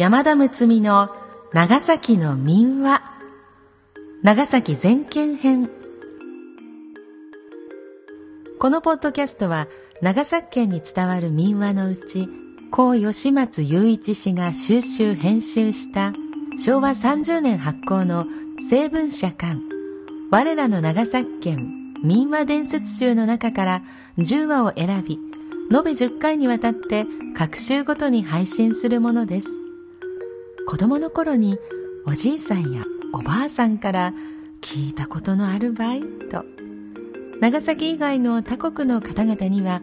山田睦美の長崎の民話。長崎全県編。このポッドキャストは長崎県に伝わる民話のうち高吉松雄一氏が収集編集した昭和30年発行の成文社刊我らの長崎県民話伝説集の中から10話を選び延べ10回にわたって各週ごとに配信するものです。子供の頃におじいさんやおばあさんから聞いたことのあるばいと長崎以外の他国の方々には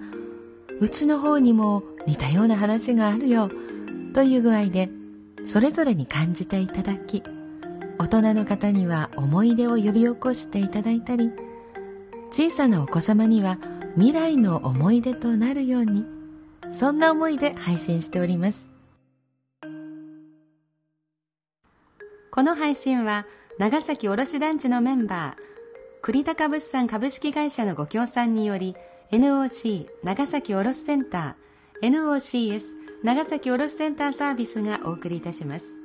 うちの方にも似たような話があるよという具合でそれぞれに感じていただき大人の方には思い出を呼び起こしていただいたり小さなお子様には未来の思い出となるようにそんな思いで配信しております。この配信は長崎卸団地のメンバー栗高物産株式会社のご協賛により NOC 長崎卸センター NOCS 長崎卸センターサービスがお送りいたします。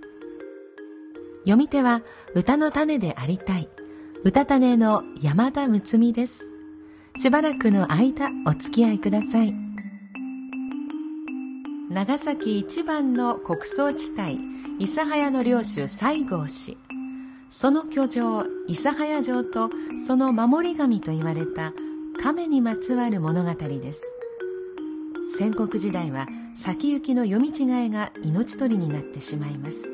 読み手は歌の種でありたい歌種の山田睦美です。しばらくの間お付き合いください。長崎一番の穀倉地帯諫早の領主西郷氏その居城諫早城とその守り神と言われた亀にまつわる物語です。戦国時代は先行きの読み違えが命取りになってしまいます。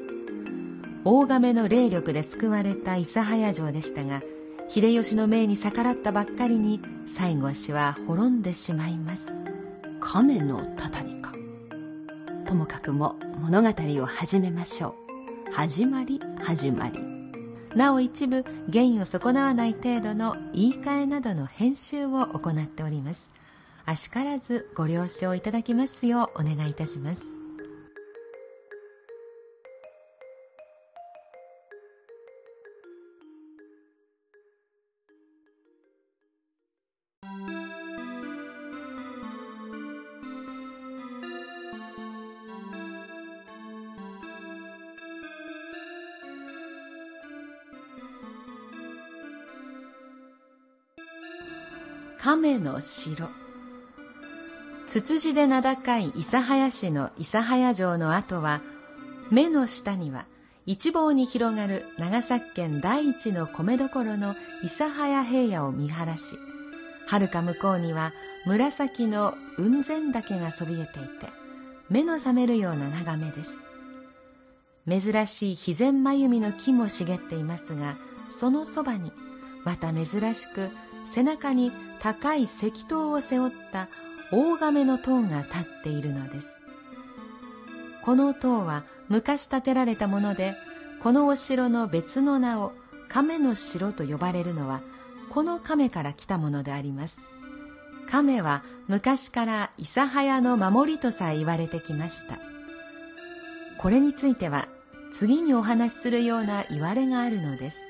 大亀の霊力で救われた諫早城でしたが秀吉の命に逆らったばっかりに西郷氏は滅んでしまいます。亀のたたりか。ともかくも物語を始めましょう。始まり始まり。なお一部原意を損なわない程度の言い換えなどの編集を行っております。あしからずご了承いただきますようお願いいたします。亀の城。つつじで名高い諫早市の諫早城の後は目の下には一望に広がる長崎県第一の米どころの諫早平野を見晴らし遥か向こうには紫の雲仙岳がそびえていて目の覚めるような眺めです。珍しい肥前真由美の木も茂っていますがそのそばにまた珍しく背中に高い石塔を背負った大亀の塔が立っているのです。この塔は昔建てられたものでこのお城の別の名を亀の城と呼ばれるのはこの亀から来たものであります。亀は昔から諫早の守りとさえ言われてきました。これについては次にお話しするような言われがあるのです。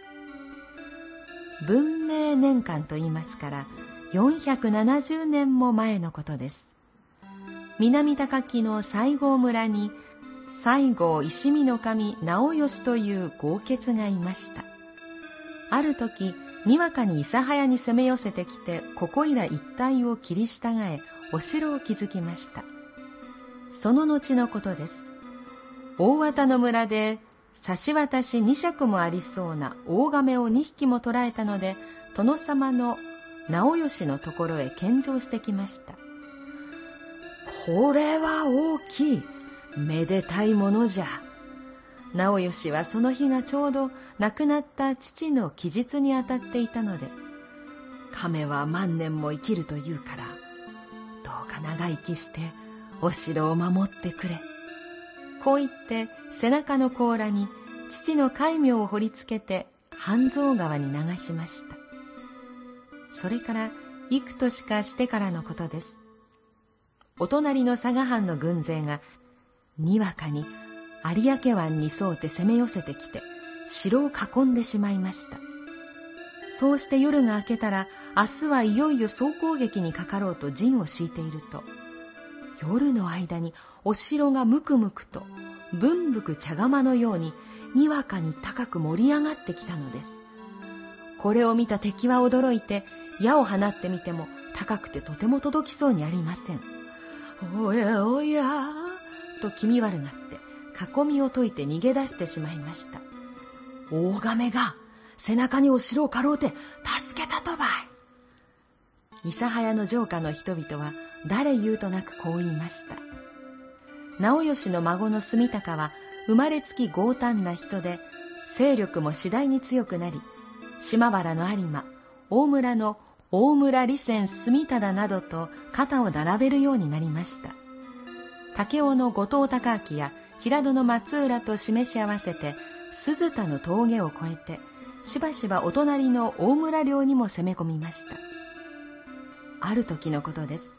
文明年間と言いますから470年も前のことです。南高木の西郷村に西郷石見の神直義という豪傑がいました。ある時にわかに諫早に攻め寄せてきてここいら一帯を切り従えお城を築きました。その後のことです。大綿の村で差し渡し2尺もありそうな大亀を2匹も捕らえたので殿様の直義のところへ献上してきました。これは大きい。めでたいものじゃ。直義はその日がちょうど亡くなった父の記述にあたっていたので亀は万年も生きるというからどうか長生きしてお城を守ってくれ。こう言って背中の甲羅に父の戒名を掘りつけて半蔵川に流しました。それから幾年かしてからのことです。お隣の佐賀藩の軍勢がにわかに有明湾に沿うて攻め寄せてきて城を囲んでしまいました。そうして夜が明けたら明日はいよいよ総攻撃にかかろうと陣を敷いていると夜の間にお城がむくむくと文福茶釜のようににわかに高く盛り上がってきたのです。これを見た敵は驚いて矢を放ってみても高くてとても届きそうにありません。おやおやと気味悪がって囲みを解いて逃げ出してしまいました。大亀が背中にお城をかろうて助けたとばい。諫早の城下の人々は誰言うとなくこう言いました。直義の孫の住高は生まれつき強胆な人で勢力も次第に強くなり島原の有馬大村の大村利泉住忠などと肩を並べるようになりました。武雄の後藤隆明や平戸の松浦と示し合わせて鈴田の峠を越えてしばしばお隣の大村領にも攻め込みました。ある時のことです。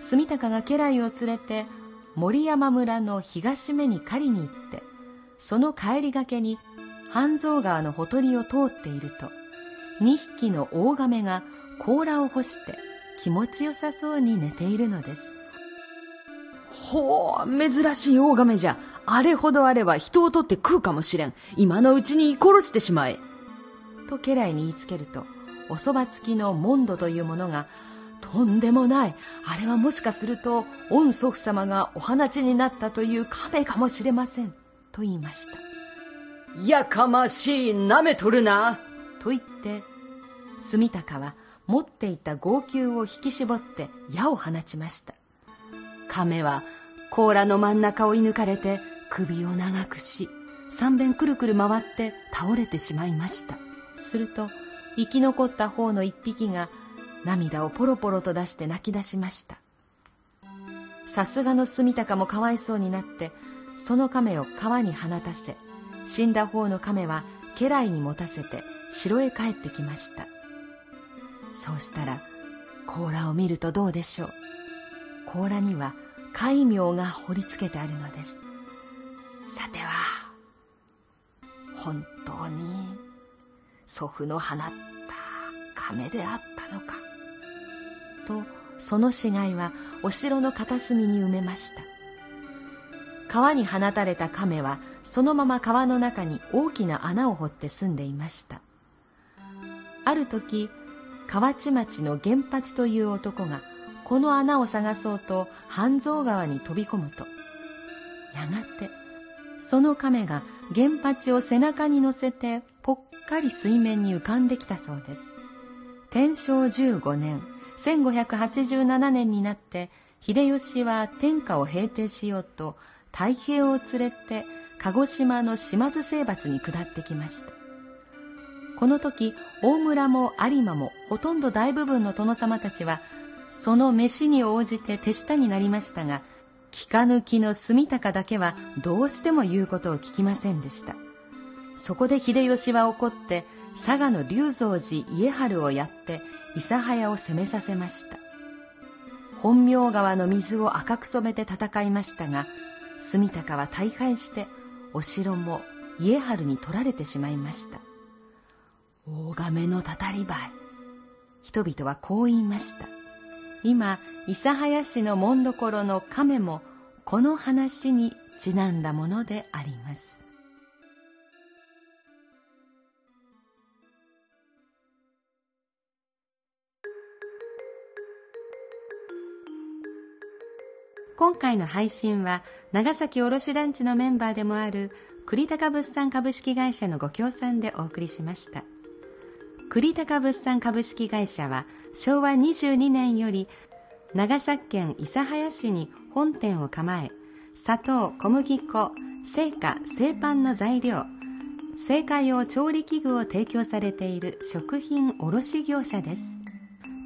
住高が家来を連れて森山村の東目に狩りに行ってその帰りがけに半蔵川のほとりを通っていると2匹の大亀が甲羅を干して気持ちよさそうに寝ているのです。ほう珍しい大亀じゃ。あれほどあれば人を取って食うかもしれん。今のうちに殺してしまえ。と家来に言いつけるとおそば付きのモンドというものがとんでもない。あれはもしかすると、御祖父様がお放ちになったという亀かもしれません。と言いました。やかましい、舐めとるな。と言って、住高は持っていた号泣を引き絞って矢を放ちました。亀は甲羅の真ん中を射抜かれて首を長くし、三遍くるくる回って倒れてしまいました。すると、生き残った方の一匹が涙をポロポロと出して泣き出しました。さすがの住高もかわいそうになってその亀を川に放たせ死んだ方の亀は家来に持たせて城へ帰ってきました。そうしたら甲羅を見るとどうでしょう。甲羅には戒名が彫り付けてあるのです。さては本当に祖父の放った亀であったのか。とその死骸はお城の片隅に埋めました。川に放たれた亀はそのまま川の中に大きな穴を掘って住んでいました。ある時河内町の源八という男がこの穴を探そうと半蔵川に飛び込むとやがてその亀が源八を背中に乗せてぽっかり水面に浮かんできたそうです。天正15年。1587年になって秀吉は天下を平定しようと太平を連れて鹿児島の島津征伐に下ってきました。この時大村も有馬もほとんど大部分の殿様たちはその飯に応じて手下になりましたが聞か抜きの住高だけはどうしても言うことを聞きませんでした。そこで秀吉は怒って佐賀の龍蔵寺家春をやって諫早を攻めさせました。本名川の水を赤く染めて戦いましたが住高は大敗してお城も家春に取られてしまいました。大亀のたたりばい。人々はこう言いました。今諫早市の紋所の亀もこの話にちなんだものであります。今回の配信は長崎卸団地のメンバーでもある栗高物産株式会社のご協賛でお送りしました。栗高物産株式会社は昭和22年より長崎県諫早市に本店を構え砂糖小麦粉製菓製パンの材料製菓用調理器具を提供されている食品卸業者です。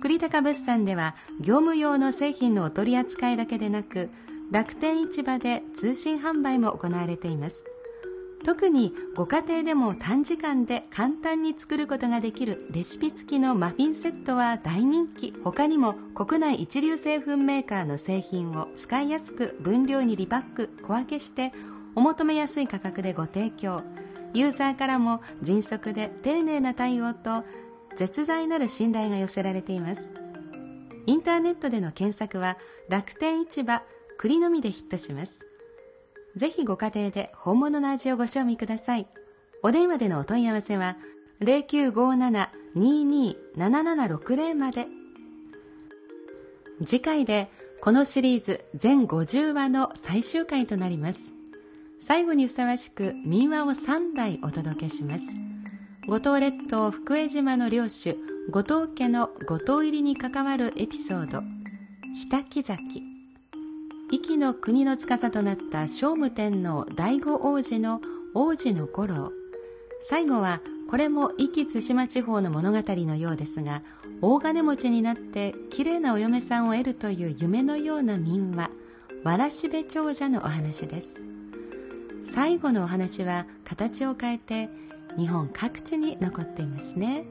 栗高物産では業務用の製品のお取り扱いだけでなく楽天市場で通信販売も行われています。特にご家庭でも短時間で簡単に作ることができるレシピ付きのマフィンセットは大人気。他にも国内一流製粉メーカーの製品を使いやすく分量にリパック。小分けしてお求めやすい価格でご提供。ユーザーからも迅速で丁寧な対応と絶大なる信頼が寄せられていますインターネットでの検索は楽天市場栗のみでヒットしますぜひご家庭で本物の味をご賞味ください。お電話でのお問い合わせは0957-227760まで。次回でこのシリーズ全50話の最終回となります。最後にふさわしく民話を3台お届けします。五島列島福江島の領主、五島家の五島入りに関わるエピソード、ひたき崎。壱岐の国の司となった聖武天皇第五王子の王子の五郎。最後はこれも壱岐対馬地方の物語のようですが大金持ちになって綺麗なお嫁さんを得るという夢のような民話わらしべ長者のお話です最後のお話は形を変えて日本各地に残っていますね。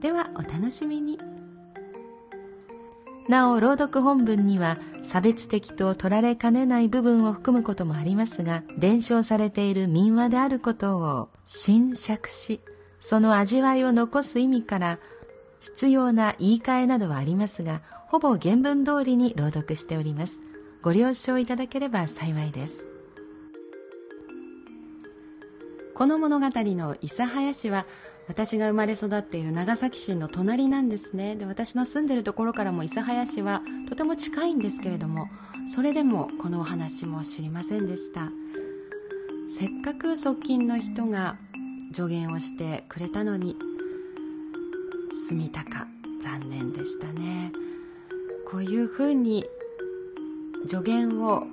ではお楽しみに。なお朗読本文には差別的と取られかねない部分を含むこともありますが伝承されている民話であることを新釈しその味わいを残す意味から必要な言い換えなどはありますがほぼ原文通りに朗読しております。ご了承いただければ幸いです。この物語の諫早市は私が生まれ育っている長崎市の隣なんですね。で私の住んでるところからも諫早市はとても近いんですけれどもそれでもこのお話も知りませんでした。せっかく側近の人が助言をしてくれたのに住みたか残念でしたね。こういうふうに助言を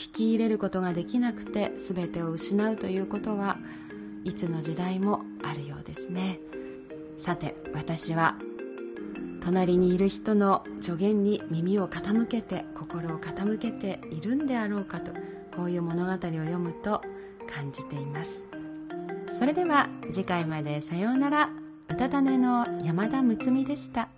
聞き入れることができなくて全てを失うということはいつの時代もあるようですね。さて私は隣にいる人の助言に耳を傾けて心を傾けているんであろうかとこういう物語を読むと感じています。それでは次回までさようなら。うたた寝の山田睦美でした。